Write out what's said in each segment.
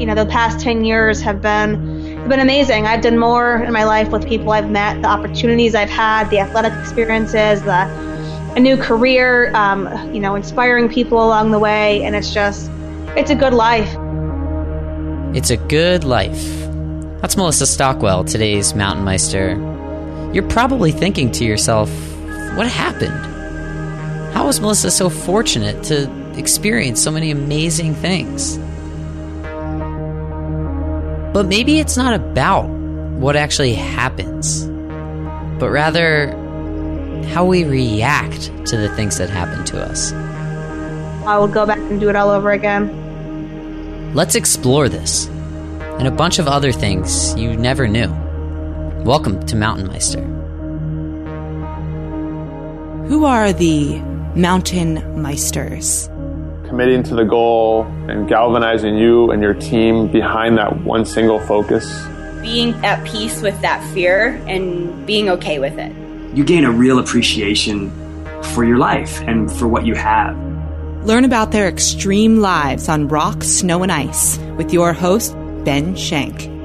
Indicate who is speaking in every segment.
Speaker 1: you know, the past 10 years have been been amazing. I've done more in my life with people I've met, the opportunities I've had, the athletic experiences, the a new career, um, you know, inspiring people along the way, and it's just, it's a good life.
Speaker 2: It's a good life. That's Melissa Stockwell, today's Mountain Meister. You're probably thinking to yourself, what happened? How was Melissa so fortunate to experience so many amazing things? But maybe it's not about what actually happens, but rather how we react to the things that happen to us.
Speaker 1: I would go back and do it all over again.
Speaker 2: Let's explore this and a bunch of other things you never knew. Welcome to Mountain Meister.
Speaker 3: Who are the Mountain Meisters?
Speaker 4: Committing to the goal and galvanizing you and your team behind that one single focus.
Speaker 5: Being at peace with that fear and being okay with it
Speaker 6: you gain a real appreciation for your life and for what you have.
Speaker 3: Learn about their extreme lives on rock, snow, and ice with your host, Ben Shank.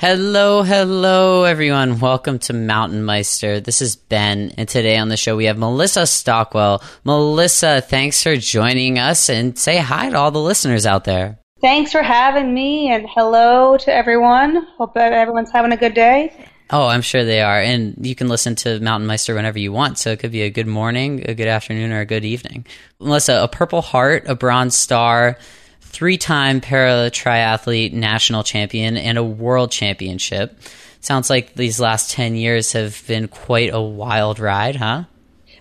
Speaker 2: Hello, hello, everyone. Welcome to Mountain Meister. This is Ben, and today on the show we have Melissa Stockwell. Melissa, thanks for joining us, and say hi to all the listeners out there.
Speaker 1: Thanks for having me, and hello to everyone. Hope everyone's having a good day.
Speaker 2: Oh, I'm sure they are. And you can listen to Mountain Meister whenever you want. So it could be a good morning, a good afternoon, or a good evening. Melissa, a Purple Heart, a Bronze Star, three time para triathlete national champion, and a world championship. Sounds like these last 10 years have been quite a wild ride, huh?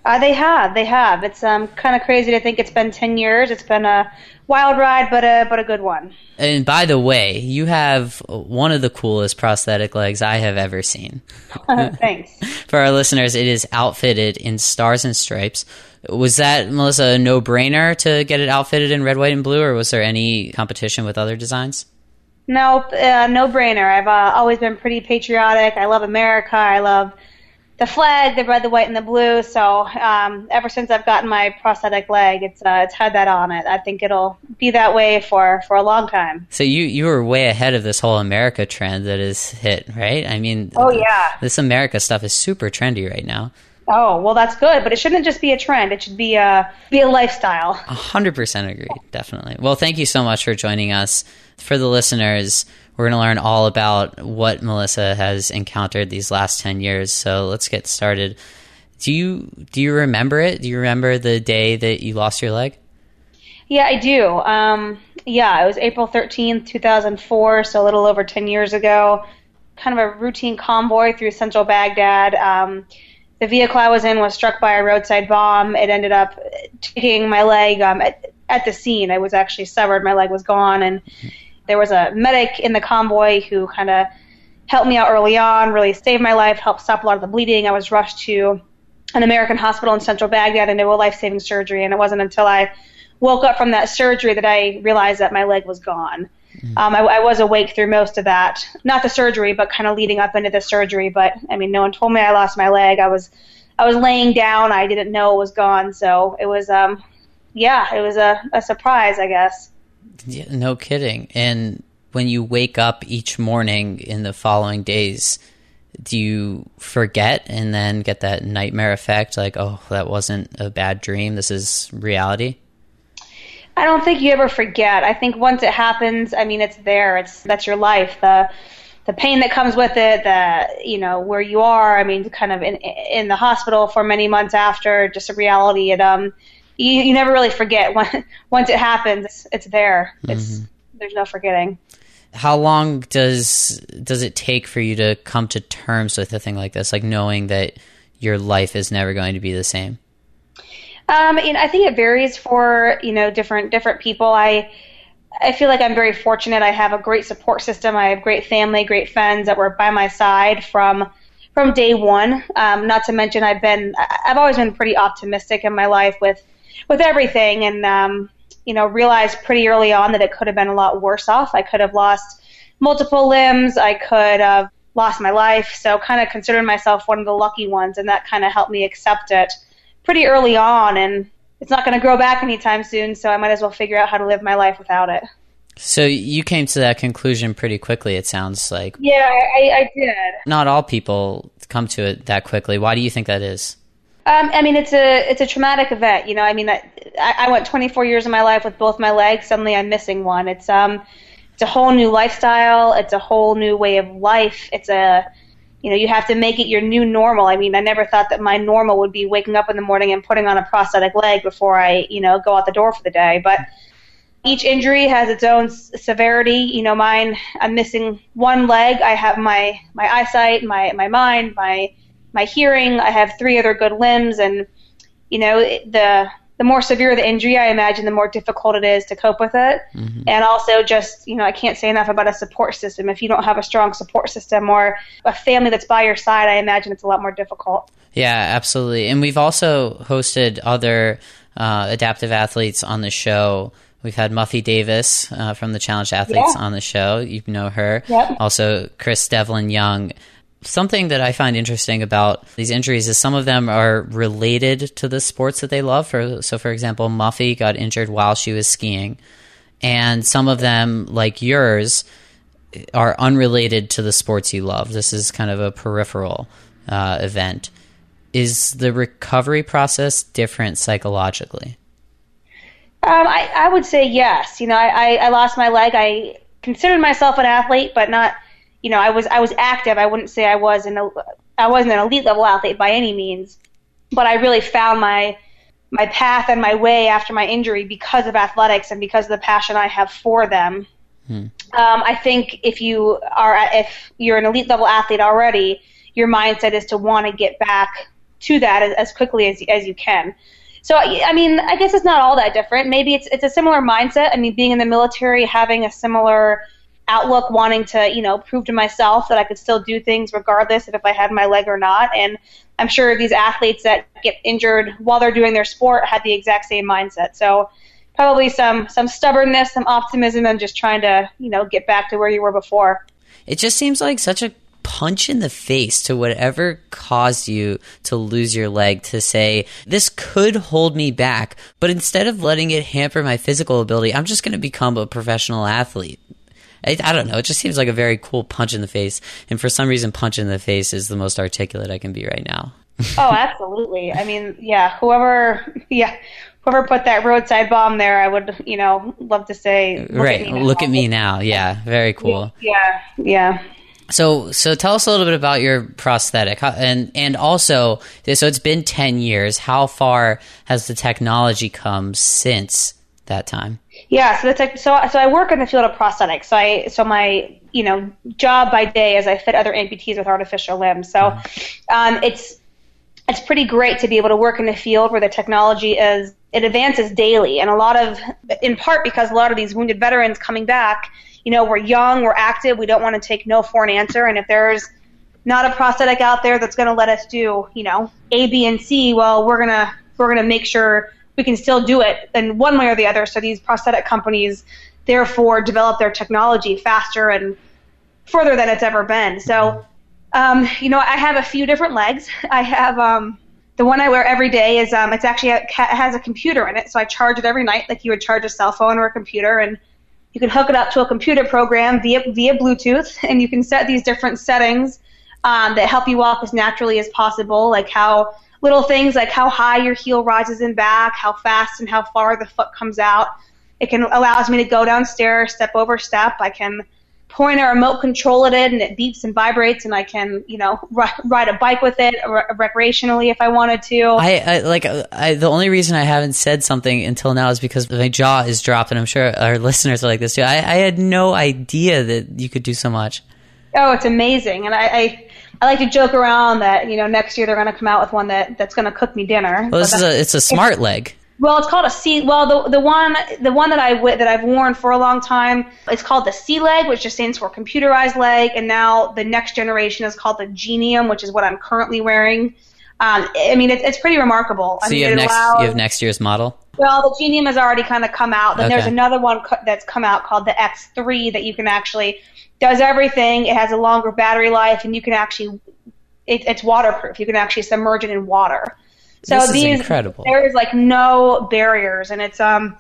Speaker 1: Uh, they have, they have. It's um, kind of crazy to think it's been 10 years. It's been a wild ride, but a but a good one.
Speaker 2: And by the way, you have one of the coolest prosthetic legs I have ever seen.
Speaker 1: Thanks.
Speaker 2: For our listeners, it is outfitted in stars and stripes. Was that Melissa a no brainer to get it outfitted in red, white, and blue, or was there any competition with other designs?
Speaker 1: No, uh, no brainer. I've uh, always been pretty patriotic. I love America. I love the flag, the red, the white, and the blue. So um, ever since I've gotten my prosthetic leg, it's uh, it's had that on it. I think it'll be that way for for a long time.
Speaker 2: So you you were way ahead of this whole America trend that is hit, right? I mean,
Speaker 1: oh yeah,
Speaker 2: this America stuff is super trendy right now.
Speaker 1: Oh well, that's good, but it shouldn't just be a trend. It should be a be a lifestyle.
Speaker 2: A hundred percent agree, definitely. Well, thank you so much for joining us. For the listeners, we're going to learn all about what Melissa has encountered these last 10 years. So let's get started. Do you do you remember it? Do you remember the day that you lost your leg?
Speaker 1: Yeah, I do. Um, yeah, it was April 13th, 2004, so a little over 10 years ago. Kind of a routine convoy through central Baghdad. Um, the vehicle I was in was struck by a roadside bomb. It ended up taking my leg um, at, at the scene. I was actually severed. My leg was gone, and there was a medic in the convoy who kind of helped me out early on, really saved my life, helped stop a lot of the bleeding. I was rushed to an American hospital in central Baghdad and did a life saving surgery. And it wasn't until I woke up from that surgery that I realized that my leg was gone. Mm-hmm. Um, I, I, was awake through most of that, not the surgery, but kind of leading up into the surgery. But I mean, no one told me I lost my leg. I was, I was laying down. I didn't know it was gone. So it was, um, yeah, it was a, a surprise, I guess.
Speaker 2: Yeah, no kidding. And when you wake up each morning in the following days, do you forget and then get that nightmare effect like, oh, that wasn't a bad dream, this is reality?
Speaker 1: I don't think you ever forget. I think once it happens, I mean, it's there. It's that's your life. The the pain that comes with it, the you know where you are. I mean, kind of in in the hospital for many months after, just a reality. It um, you, you never really forget when, once it happens. It's, it's there. It's mm-hmm. there's no forgetting.
Speaker 2: How long does does it take for you to come to terms with a thing like this, like knowing that your life is never going to be the same?
Speaker 1: Um, I think it varies for you know different different people. I I feel like I'm very fortunate. I have a great support system. I have great family, great friends that were by my side from from day one. Um, not to mention, I've been I've always been pretty optimistic in my life with with everything, and um, you know, realized pretty early on that it could have been a lot worse off. I could have lost multiple limbs. I could have lost my life. So, kind of considered myself one of the lucky ones, and that kind of helped me accept it pretty early on. And it's not going to grow back anytime soon, so I might as well figure out how to live my life without it.
Speaker 2: So you came to that conclusion pretty quickly. It sounds like.
Speaker 1: Yeah, I, I did.
Speaker 2: Not all people come to it that quickly. Why do you think that is?
Speaker 1: Um, I mean, it's a it's a traumatic event. You know, I mean, I, I went 24 years of my life with both my legs. Suddenly, I'm missing one. It's um, it's a whole new lifestyle. It's a whole new way of life. It's a you know, you have to make it your new normal. I mean, I never thought that my normal would be waking up in the morning and putting on a prosthetic leg before I, you know, go out the door for the day. But each injury has its own severity. You know, mine, I'm missing one leg. I have my my eyesight, my my mind, my my hearing. I have three other good limbs, and you know, the the more severe the injury, I imagine the more difficult it is to cope with it. Mm-hmm. And also, just, you know, I can't say enough about a support system. If you don't have a strong support system or a family that's by your side, I imagine it's a lot more difficult.
Speaker 2: Yeah, absolutely. And we've also hosted other uh, adaptive athletes on the show. We've had Muffy Davis uh, from the Challenged Athletes yeah. on the show. You know her.
Speaker 1: Yep.
Speaker 2: Also, Chris Devlin Young something that I find interesting about these injuries is some of them are related to the sports that they love. For so, for example, Muffy got injured while she was skiing, and some of them, like yours, are unrelated to the sports you love. This is kind of a peripheral uh, event. Is the recovery process different psychologically?
Speaker 1: Um, I, I would say yes. You know, I, I, I lost my leg. I considered myself an athlete, but not you know, I was I was active. I wouldn't say I was an I wasn't an elite level athlete by any means, but I really found my my path and my way after my injury because of athletics and because of the passion I have for them. Hmm. Um, I think if you are if you're an elite level athlete already, your mindset is to want to get back to that as, as quickly as as you can. So I mean, I guess it's not all that different. Maybe it's it's a similar mindset. I mean, being in the military, having a similar outlook wanting to you know prove to myself that I could still do things regardless of if I had my leg or not. And I'm sure these athletes that get injured while they're doing their sport had the exact same mindset. So probably some some stubbornness some optimism and just trying to you know get back to where you were before.
Speaker 2: It just seems like such a punch in the face to whatever caused you to lose your leg to say, this could hold me back, but instead of letting it hamper my physical ability, I'm just going to become a professional athlete. I, I, don't know. It just seems like a very cool punch in the face. And for some reason, punch in the face is the most articulate I can be right now.
Speaker 1: oh, absolutely. I mean, yeah, whoever, yeah, whoever put that roadside bomb there, I would, you know, love to say,
Speaker 2: look right. At look at me now. Yeah, very cool.
Speaker 1: Yeah, yeah.
Speaker 2: So, so tell us a little bit about your prosthetic, and and also, so it's been ten years. How far has the technology come since that time?
Speaker 1: Yeah, so that's like so. So I work in the field of prosthetics. So I so my you know job by day is I fit other amputees with artificial limbs. So um, it's it's pretty great to be able to work in a field where the technology is it advances daily, and a lot of in part because a lot of these wounded veterans coming back, you know, we're young, we're active, we don't want to take no for an answer, and if there's not a prosthetic out there that's going to let us do, you know, A, B, and C, well, we're gonna we're gonna make sure we can still do it in one way or the other. So these prosthetic companies therefore develop their technology faster and further than it's ever been. So, um, you know, I have a few different legs. I have um, the one I wear every day is um, it's actually a, has a computer in it, so I charge it every night like you would charge a cell phone or a computer, and you can hook it up to a computer program via via Bluetooth, and you can set these different settings um, that help you walk as naturally as possible, like how little things like how high your heel rises and back, how fast and how far the foot comes out. It can allows me to go downstairs, step over step. I can point a remote control at it, and it beeps and vibrates, and I can, you know, ride a bike with it recreationally if I wanted to.
Speaker 2: I, I like I, the only reason I haven't said something until now is because my jaw is dropped, and I'm sure our listeners are like this too. I, I had no idea that you could do so much.
Speaker 1: Oh, it's amazing, and I, I I like to joke around that you know next year they're going to come out with one that that's going to cook me dinner.
Speaker 2: Well, this is a it's a smart it's, leg.
Speaker 1: Well, it's called a C. Well, the the one the one that I that I've worn for a long time, it's called the C leg, which just stands for computerized leg, and now the next generation is called the Genium, which is what I'm currently wearing. Um, I mean, it's, it's pretty remarkable.
Speaker 2: So
Speaker 1: I mean,
Speaker 2: you have next allows, you have next year's model.
Speaker 1: Well, the Genium has already kind of come out. Then okay. there's another one that's come out called the X3 that you can actually does everything. It has a longer battery life, and you can actually it, it's waterproof. You can actually submerge it in water. So
Speaker 2: This is
Speaker 1: these
Speaker 2: incredible.
Speaker 1: there is like no barriers, and it's um,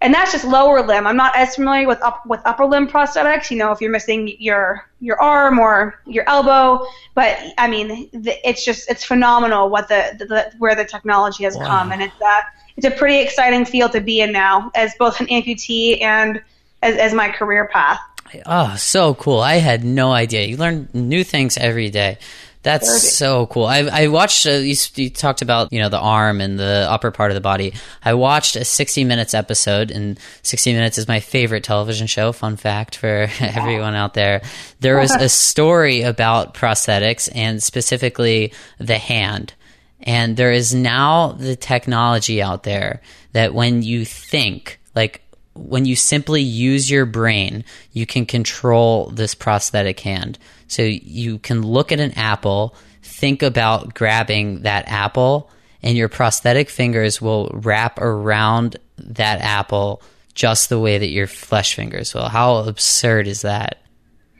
Speaker 1: and that's just lower limb. I'm not as familiar with up with upper limb prosthetics. You know, if you're missing your your arm or your elbow, but I mean, it's just it's phenomenal what the, the, the where the technology has
Speaker 2: Wow.
Speaker 1: come, and it's uh, it's a pretty exciting field to be in now as both an amputee and as, as my career path.
Speaker 2: Oh, so cool. I had no idea. You learn new things every day. That's so cool. I, I watched, uh, you, you talked about, you know, the arm and the upper part of the body. I watched a 60 Minutes episode, and 60 Minutes is my favorite television show. Fun fact for everyone out there. There was a story about prosthetics and specifically the hand. And there is now the technology out there that when you think, like when you simply use your brain, you can control this prosthetic hand. So you can look at an apple, think about grabbing that apple, and your prosthetic fingers will wrap around that apple just the way that your flesh fingers will. How absurd is that?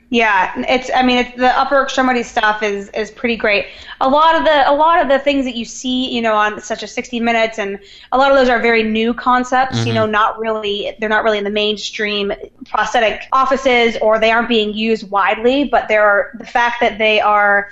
Speaker 1: Yeah, it's. I mean, it's, the upper extremity stuff is is pretty great. A lot of the a lot of the things that you see, you know, on such as 60 Minutes, and a lot of those are very new concepts. You know, mm-hmm. not really. They're not really in the mainstream prosthetic offices, or they aren't being used widely. But they're the fact that they are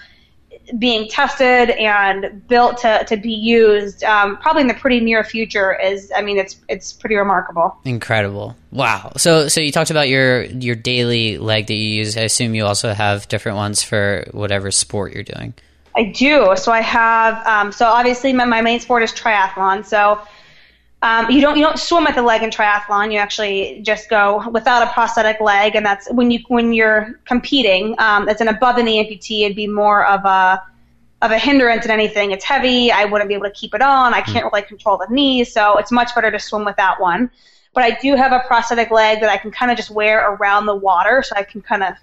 Speaker 1: being tested and built to, to be used um, probably in the pretty near future is I mean it's it's pretty remarkable.
Speaker 2: Incredible. Wow. So so you talked about your your daily leg that you use. I assume you also have different ones for whatever sport you're doing.
Speaker 1: I do. So I have. Um, so obviously, my, my main sport is triathlon. So um, you don't you don't swim at the leg in triathlon. You actually just go without a prosthetic leg, and that's when you when you're competing. Um, it's an above the knee amputee. It'd be more of a of a hindrance than anything. It's heavy. I wouldn't be able to keep it on. I can't really control the knee, so it's much better to swim without one. But I do have a prosthetic leg that I can kind of just wear around the water, so I can kind of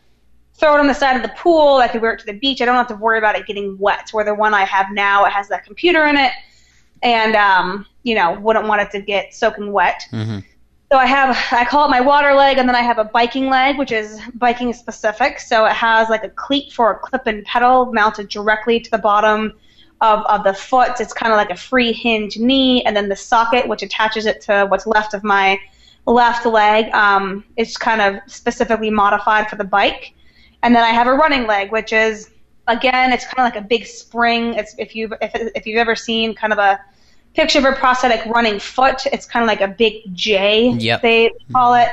Speaker 1: throw it on the side of the pool. I could wear it to the beach. I don't have to worry about it getting wet. Where the one I have now, it has that computer in it, and um, you know, wouldn't want it to get soaking wet.
Speaker 2: Mhm.
Speaker 1: So I have, I call it my water leg, and then I have a biking leg, which is biking specific. So it has like a cleat for a clip and pedal mounted directly to the bottom of, of the foot. It's kind of like a free hinge knee, and then the socket, which attaches it to what's left of my left leg, um, is kind of specifically modified for the bike. And then I have a running leg, which is again, it's kind of like a big spring. It's if you've if if you've ever seen kind of a picture of a prosthetic running foot, it's kind of like a big J.
Speaker 2: Yep.
Speaker 1: They call it.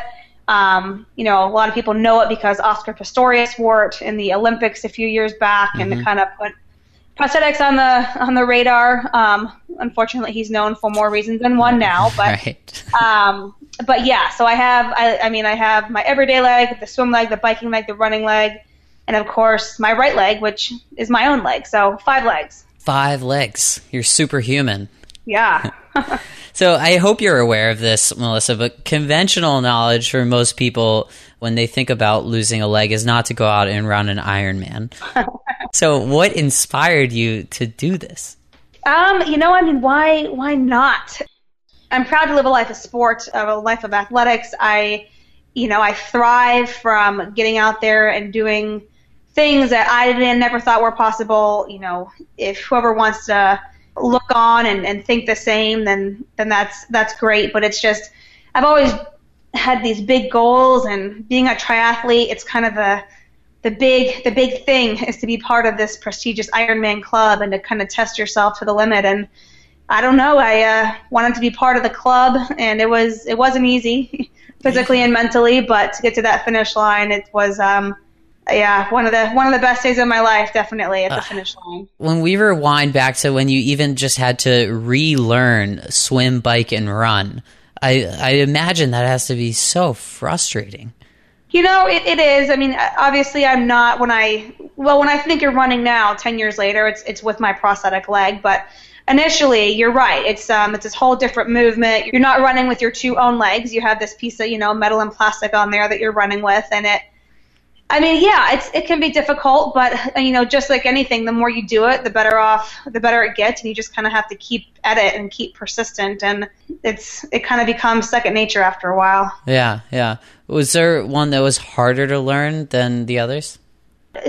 Speaker 1: Um, you know, a lot of people know it because Oscar Pistorius wore it in the Olympics a few years back, and it kind of put prosthetics on the on the radar. Um, unfortunately, he's known for more reasons than one now, but
Speaker 2: right.
Speaker 1: um, but yeah, so I have, I, I mean, I have my everyday leg, the swim leg, the biking leg, the running leg, and of course my right leg, which is my own leg. So five legs.
Speaker 2: Five legs. You're superhuman.
Speaker 1: Yeah.
Speaker 2: So I hope you're aware of this, Melissa, but conventional knowledge for most people when they think about losing a leg is not to go out and run an Ironman. so what inspired you to do this?
Speaker 1: um, you know, I mean, why, why not? I'm proud to live a life of sport, of a life of athletics. I, you know, I thrive from getting out there and doing things that I didn't never thought were possible. You know, if whoever wants to look on and, and think the same, then then that's that's great. But it's just I've always had these big goals, and being a triathlete, it's kind of the the big the big thing is to be part of this prestigious Ironman club and to kind of test yourself to the limit. And I don't know, I uh, wanted to be part of the club, and it was it wasn't easy physically and mentally, but to get to that finish line, it was. Um, yeah, one of the one of the best days of my life, definitely at the finish line.
Speaker 2: When we rewind back to when you even just had to relearn swim, bike, and run, I, I imagine that has to be so frustrating.
Speaker 1: You know, it, it is. I mean, obviously, I'm not when I well when I think you're running now, ten years later, it's it's with my prosthetic leg, but initially, you're right. It's um it's this whole different movement. You're not running with your two own legs. You have this piece of you know metal and plastic on there that you're running with, and it. I mean, yeah, it's it can be difficult, but you know, just like anything, the more you do it, the better off, the better it gets, and you just kind of have to keep at it and keep persistent, and it's it kind of becomes second nature after a while.
Speaker 2: Yeah, yeah. Was there one that was harder to learn than the others?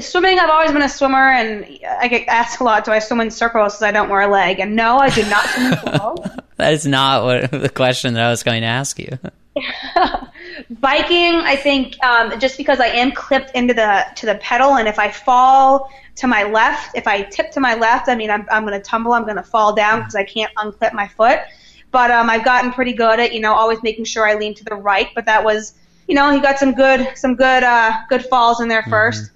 Speaker 1: Swimming, I've always been a swimmer, and I get asked a lot, do I swim in circles because I don't wear a leg? And no, I do not swim in circles.
Speaker 2: that is not what the question that I was going to ask you.
Speaker 1: Biking, I think, um, just because I am clipped into the to the pedal, and if I fall to my left, if I tip to my left, I mean, I'm, I'm going to tumble, I'm going to fall down because I can't unclip my foot. But um, I've gotten pretty good at, you know, always making sure I lean to the right. But that was, you know, he got some good, some good, uh, good falls in there 1st mm-hmm.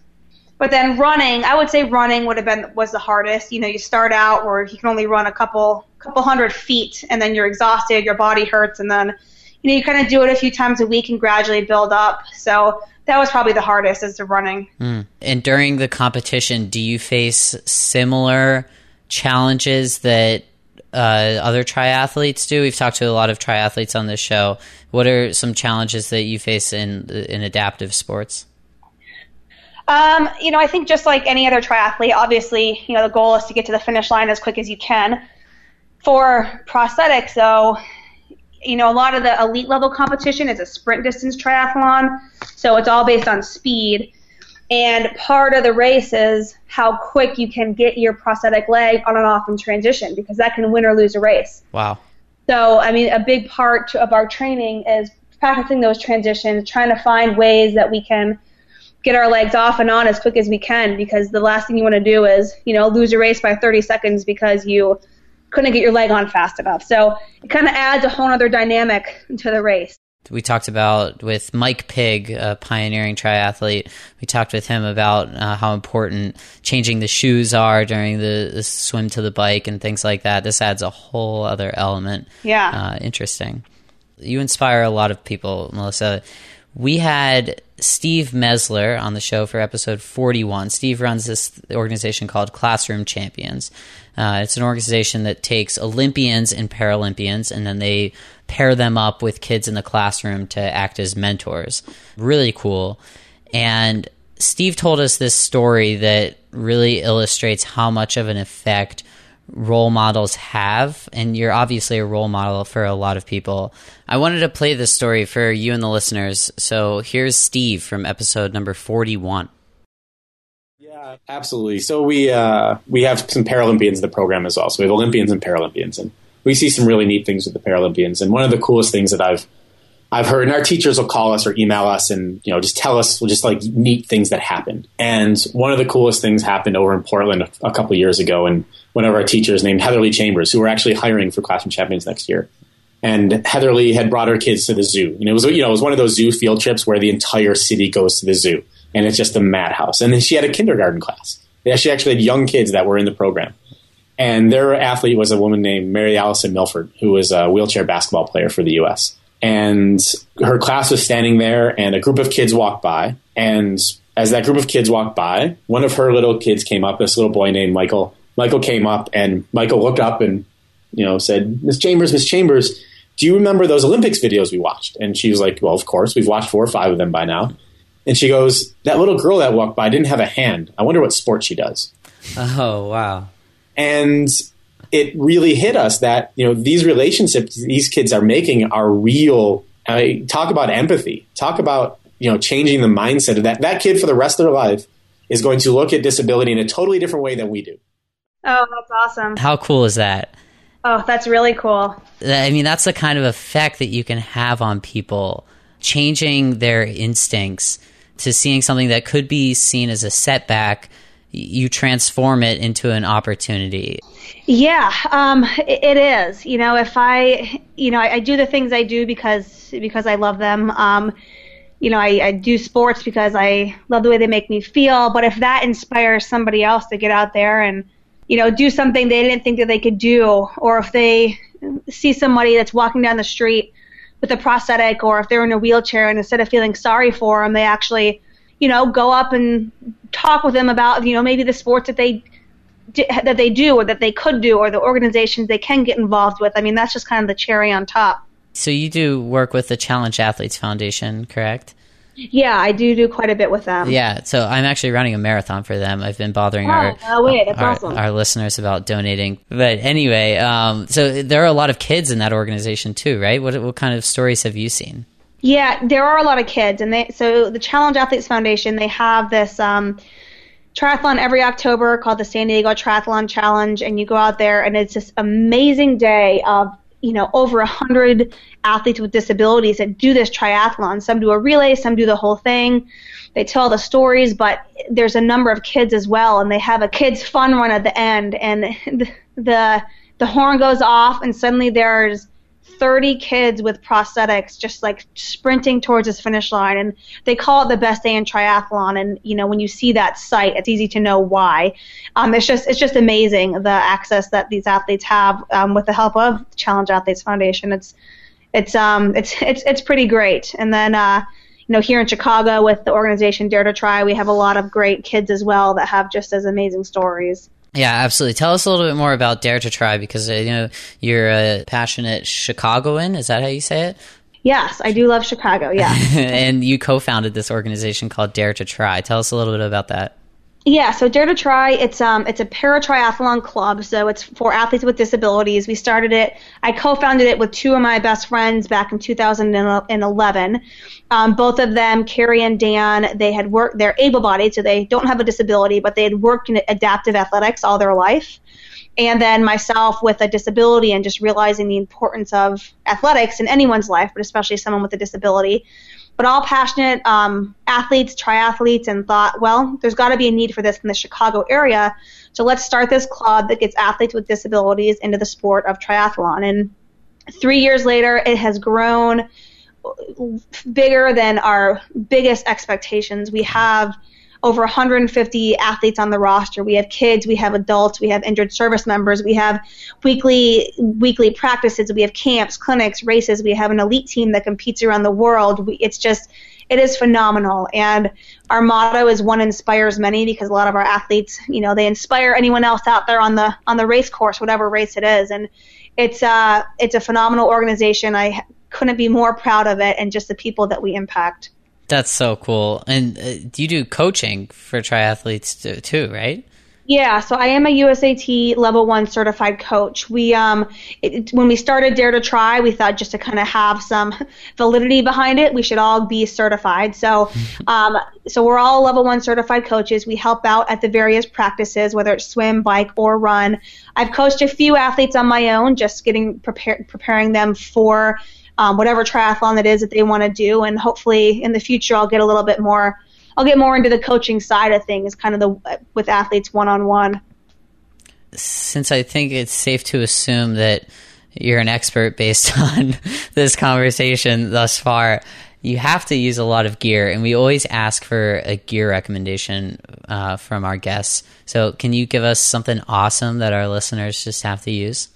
Speaker 1: But then running, I would say running would have been was the hardest. You know, you start out where you can only run a couple, couple hundred feet, and then you're exhausted, your body hurts, and then, you know, you kind of do it a few times a week and gradually build up. So that was probably the hardest is the running.
Speaker 2: Mm. And during the competition, do you face similar challenges that uh, other triathletes do? We've talked to a lot of triathletes on this show. What are some challenges that you face in in adaptive sports?
Speaker 1: Um, you know, I think just like any other triathlete, obviously, you know, the goal is to get to the finish line as quick as you can. For prosthetics, though, you know, a lot of the elite level competition is a sprint distance triathlon, so it's all based on speed. And part of the race is how quick you can get your prosthetic leg on and off in transition because that can win or lose a race.
Speaker 2: Wow.
Speaker 1: So, I mean, a big part of our training is practicing those transitions, trying to find ways that we can get our legs off and on as quick as we can because the last thing you want to do is, you know, lose a race by 30 seconds because you couldn't get your leg on fast enough. So it kind of adds a whole other dynamic to the race.
Speaker 2: We talked about with Mike Pigg, a pioneering triathlete. We talked with him about uh, how important changing the shoes are during the, the, swim to the bike and things like that. This adds a whole other element.
Speaker 1: Yeah.
Speaker 2: Uh, interesting. You inspire a lot of people, Melissa. We had Steve Mesler on the show for episode 41. Steve runs this organization called Classroom Champions. Uh, it's an organization that takes Olympians and Paralympians and then they pair them up with kids in the classroom to act as mentors. Really cool. And Steve told us this story that really illustrates how much of an effect role models have, and you're obviously a role model for a lot of people. I wanted to play this story for you and the listeners. So here's Steve from episode number 41.
Speaker 7: Yeah, absolutely. So we uh, we have some Paralympians in the program as well. So we have Olympians and Paralympians, and we see some really neat things with the Paralympians. And one of the coolest things that I've I've heard, and our teachers will call us or email us and, you know, just tell us just like neat things that happen. And one of the coolest things happened over in Portland a, a couple years ago. And one of our teachers named Heatherly Chambers, who we're actually hiring for Classroom Champions next year. And Heatherly had brought her kids to the zoo. And it was, you know, it was one of those zoo field trips where the entire city goes to the zoo. And it's just a madhouse. And then she had a kindergarten class. She actually had young kids that were in the program. And their athlete was a woman named Mary Allison Milford, who was a wheelchair basketball player for the U.S and her class was standing there and a group of kids walked by. And as that group of kids walked by one of her little kids came up this little boy named michael. Michael came up and michael looked up and you know said miss chambers miss chambers do you remember those olympics videos we watched? And she was like well of course we've watched four or five of them by now. And she goes that little girl that walked by didn't have a hand. I wonder what sport she does.
Speaker 2: Oh wow.
Speaker 7: And it really hit us that you know these relationships these kids are making are real. I talk about empathy. Talk about you know changing the mindset of that that kid for the rest of their life is going to look at disability in a totally different way than we do.
Speaker 1: Oh, that's awesome!
Speaker 2: How cool is that?
Speaker 1: Oh, that's really cool.
Speaker 2: I mean, that's the kind of effect that you can have on people, changing their instincts to seeing something that could be seen as a setback. You transform it into an opportunity.
Speaker 1: Yeah, um, it, is. You know, if I, you know, I, I, do the things I do because because I love them. Um, you know, I, I do sports because I love the way they make me feel. But if that inspires somebody else to get out there and you know do something they didn't think that they could do, or if they see somebody that's walking down the street with a prosthetic, or if they're in a wheelchair and instead of feeling sorry for them, they actually, you know, go up and talk with them about you know maybe the sports that they that they do or that they could do or the organizations they can get involved with. I mean, that's just kind of the cherry on top.
Speaker 2: So you do work with the Challenged Athletes Foundation, correct?
Speaker 1: Yeah, I do do quite a bit with them.
Speaker 2: Yeah, so I'm actually running a marathon for them. I've been bothering oh, our
Speaker 1: oh, wait,
Speaker 2: our,
Speaker 1: awesome.
Speaker 2: our listeners about donating. But anyway, um, so there are a lot of kids in that organization too, right? What what kind of stories have you seen?
Speaker 1: Yeah, there are a lot of kids, and they so the Challenged Athletes Foundation they have this. Um, triathlon every October called the San Diego Triathlon Challenge, and you go out there, and it's this amazing day of you know over a hundred athletes with disabilities that do this triathlon. Some do a relay, some do the whole thing. They tell the stories, but there's a number of kids as well, and they have a kids fun run at the end, and the the horn goes off, and suddenly there's 30 kids with prosthetics just like sprinting towards this finish line and they call it the best day in triathlon and you know when you see that sight it's easy to know why. Um, it's just it's just amazing the access that these athletes have um, with the help of challenged athletes foundation. It's it's um it's it's it's pretty great. And then uh you know here in chicago with the organization Dare2Tri we have a lot of great kids as well that have just as amazing stories
Speaker 2: yeah, absolutely. Tell us a little bit more about Dare2Tri because uh, you know you're a passionate Chicagoan. Is that how you say it?
Speaker 1: Yes, I do love Chicago. Yeah,
Speaker 2: and you co-founded this organization called Dare2Tri. Tell us a little bit about that.
Speaker 1: Yeah, so Dare2Tri, it's um it's a para triathlon club, so it's for athletes with disabilities. We started it, I co-founded it with two of my best friends back in 2011. Um, both of them, Carrie and Dan, they had worked, they're able-bodied, so they don't have a disability, but they had worked in adaptive athletics all their life. And then myself with a disability and just realizing the importance of athletics in anyone's life, but especially someone with a disability but all passionate um, athletes, triathletes, and thought, well, there's got to be a need for this in the Chicago area. So let's start this club that gets athletes with disabilities into the sport of triathlon. And three years later, it has grown bigger than our biggest expectations. We have over 150 athletes on the roster. We have kids, we have adults, we have injured service members, we have weekly weekly practices, we have camps, clinics, races. We have an elite team that competes around the world. We, it's just it is phenomenal and our motto is one inspires many because a lot of our athletes you know they inspire anyone else out there on the on the race course whatever race it is and it's uh it's a phenomenal organization i couldn't be more proud of it and just the people that we impact
Speaker 2: that's so cool. And uh, you do coaching for triathletes too, right?
Speaker 1: Yeah, so I am a USAT level one certified coach. We um, it, when we started Dare2Tri, we thought just to kind of have some validity behind it, we should all be certified. So, um, so we're all level one certified coaches. We help out at the various practices, whether it's swim, bike, or run. I've coached a few athletes on my own, just getting prepared, preparing them for um, whatever triathlon it is that they want to do. And hopefully in the future, I'll get a little bit more. I'll get more into the coaching side of things, kind of the with athletes one on one.
Speaker 2: Since I think it's safe to assume that you're an expert based on this conversation thus far, you have to use a lot of gear, and we always ask for a gear recommendation uh, from our guests. So, can you give us something awesome that our listeners just have to use?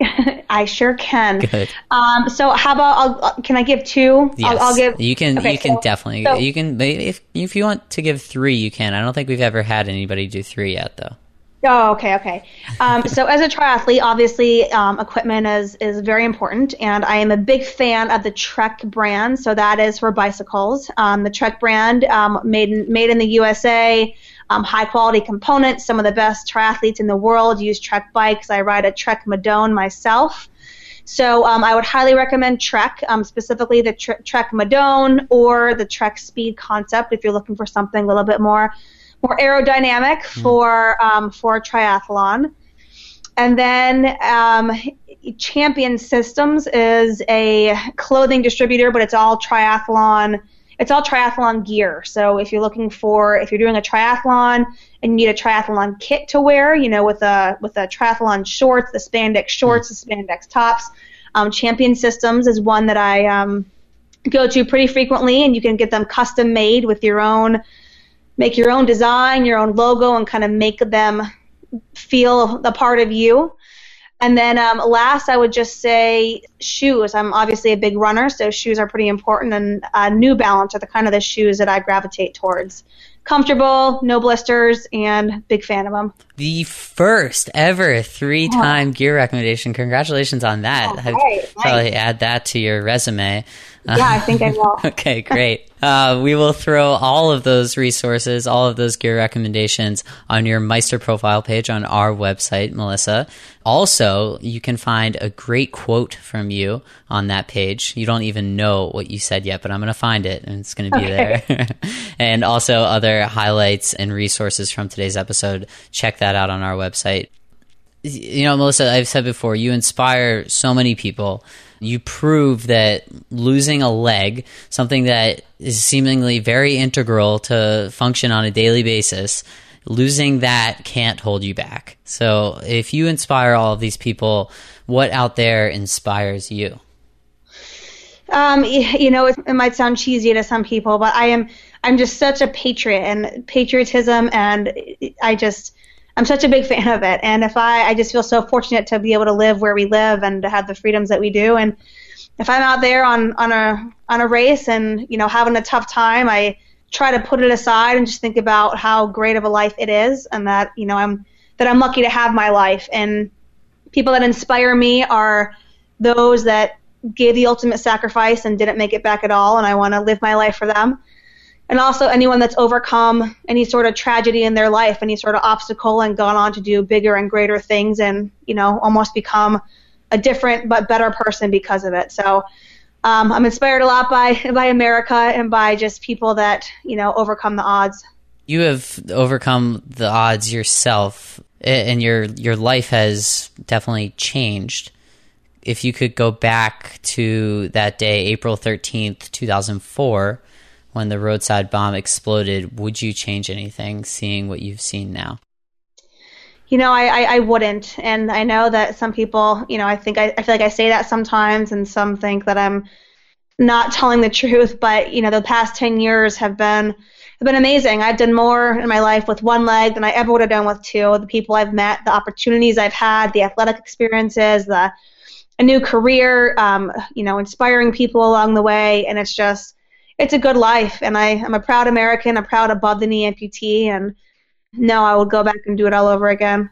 Speaker 1: I sure can. Good. Um, so how about I'll, uh, can I give two?
Speaker 2: Yes. I'll, I'll give. You can. Okay, you can so, definitely. So, you can if if you want to give three, you can. I don't think we've ever had anybody do three yet, though.
Speaker 1: Oh, okay, okay. Um, so as a triathlete, obviously um, equipment is is very important, and I am a big fan of the Trek brand. So that is for bicycles. Um, the Trek brand, um, made in, made in the USA um, high quality components. Some of the best triathletes in the world use Trek bikes. I ride a Trek Madone myself. So um, I would highly recommend Trek, um, specifically the Trek Madone or the Trek Speed Concept if you're looking for something a little bit more more aerodynamic mm. for um, for triathlon. And then um, Champion Systems is a clothing distributor, but it's all triathlon it's all triathlon gear. So if you're looking for if you're doing a triathlon and you need a triathlon kit to wear, you know, with a with a triathlon shorts, the spandex shorts, the spandex tops, um, Champion Systems is one that I um, go to pretty frequently, and you can get them custom made with your own make your own design, your own logo, and kind of make them feel a part of you. And then um, last, I would just say shoes. I'm obviously a big runner, so shoes are pretty important. And uh, New Balance are the kind of the shoes that I gravitate towards. Comfortable, no blisters, and big fan of them.
Speaker 2: The first ever three-time oh. gear recommendation. Congratulations on that.
Speaker 1: Oh, right,
Speaker 2: probably add that to your resume.
Speaker 1: Yeah, I think I will.
Speaker 2: okay, great. Uh, we will throw all of those resources, all of those gear recommendations on your Meister profile page on our website, Melissa. Also, you can find a great quote from you on that page. You don't even know what you said yet, but I'm going to find it and it's going to be okay. there. and also other highlights and resources from today's episode. Check that out on our website. You know, Melissa, I've said before, you inspire so many people. You prove that losing a leg, something that is seemingly very integral to function on a daily basis, losing that can't hold you back. So if you inspire all of these people, what out there inspires you?
Speaker 1: Um, you know, it, it, might sound cheesy to some people, but I am I'm just such a patriot and patriotism, and I just I'm such a big fan of it. And if I I just feel so fortunate to be able to live where we live and to have the freedoms that we do. And if I'm out there on on a on a race and you know having a tough time, I try to put it aside and just think about how great of a life it is and that you know I'm that I'm lucky to have my life and people that inspire me are those that gave the ultimate sacrifice and didn't make it back at all and I want to live my life for them and also anyone that's overcome any sort of tragedy in their life any sort of obstacle and gone on to do bigger and greater things and you know almost become a different but better person because of it so um, I'm inspired a lot by by America and by just people that you know overcome the odds.
Speaker 2: You have overcome the odds yourself, and your your life has definitely changed. If you could go back to that day, April thirteenth, two thousand four, when the roadside bomb exploded, would you change anything? Seeing what you've seen now.
Speaker 1: You know, I, I, I wouldn't, and I know that some people, you know, I think I, I feel like I say that sometimes, and some think that I'm not telling the truth. But you know, the past ten years have been have been amazing. I've done more in my life with one leg than I ever would have done with two. The people I've met, the opportunities I've had, the athletic experiences, the a new career, um, you know, inspiring people along the way, and it's just it's a good life. And I, I'm a proud American, a proud above the knee amputee, and no, I would go back and do it all over again.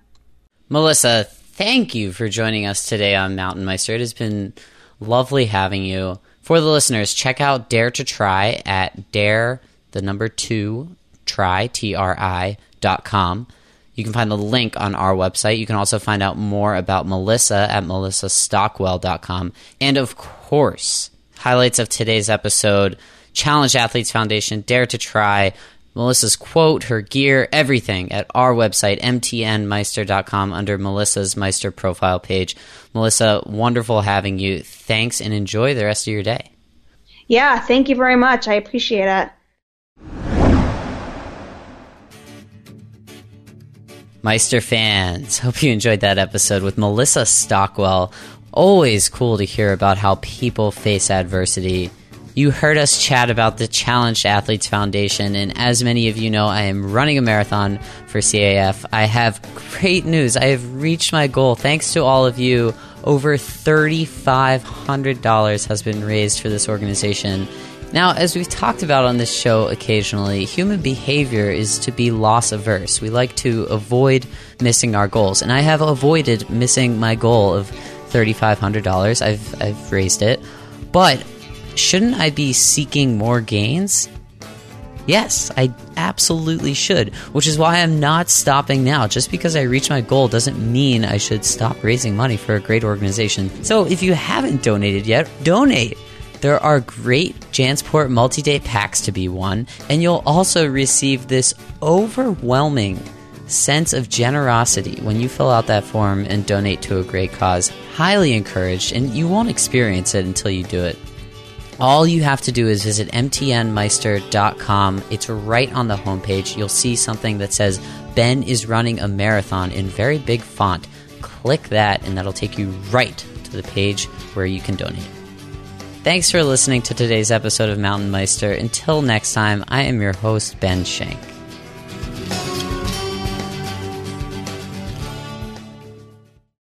Speaker 2: Melissa, thank you for joining us today on Mountain Meister. It has been lovely having you. For the listeners, check out Dare2Tri at dare, the number two, try, T R I, dot com. You can find the link on our website. You can also find out more about Melissa at melissastockwell.com. And of course, highlights of today's episode Challenged Athletes Foundation, Dare2Tri, Melissa's quote, her gear, everything at our website, mtnmeister.com, under Melissa's Meister profile page. Melissa, wonderful having you. Thanks and enjoy the rest of your day.
Speaker 1: Yeah, thank you very much. I appreciate it.
Speaker 2: Meister fans, hope you enjoyed that episode with Melissa Stockwell. Always cool to hear about how people face adversity you heard us chat about the Challenged Athletes Foundation, and as many of you know, I am running a marathon for CAF. I have great news. I have reached my goal. Thanks to all of you, over $3,500 has been raised for this organization. Now, as we've talked about on this show occasionally, human behavior is to be loss averse. We like to avoid missing our goals, and I have avoided missing my goal of $3,500. I've, I've raised it. But shouldn't I be seeking more gains? Yes, I absolutely should, which is why I'm not stopping now. Just because I reach my goal doesn't mean I should stop raising money for a great organization. So if you haven't donated yet, donate. There are great Jansport multi day packs to be won, and you'll also receive this overwhelming sense of generosity when you fill out that form and donate to a great cause. Highly encouraged, and you won't experience it until you do it. All you have to do is visit mtnmeister.com. It's right on the homepage. You'll see something that says Ben is running a marathon in very big font. Click that, and that'll take you right to the page where you can donate. Thanks for listening to today's episode of Mountain Meister. Until next time, I am your host, Ben Shank.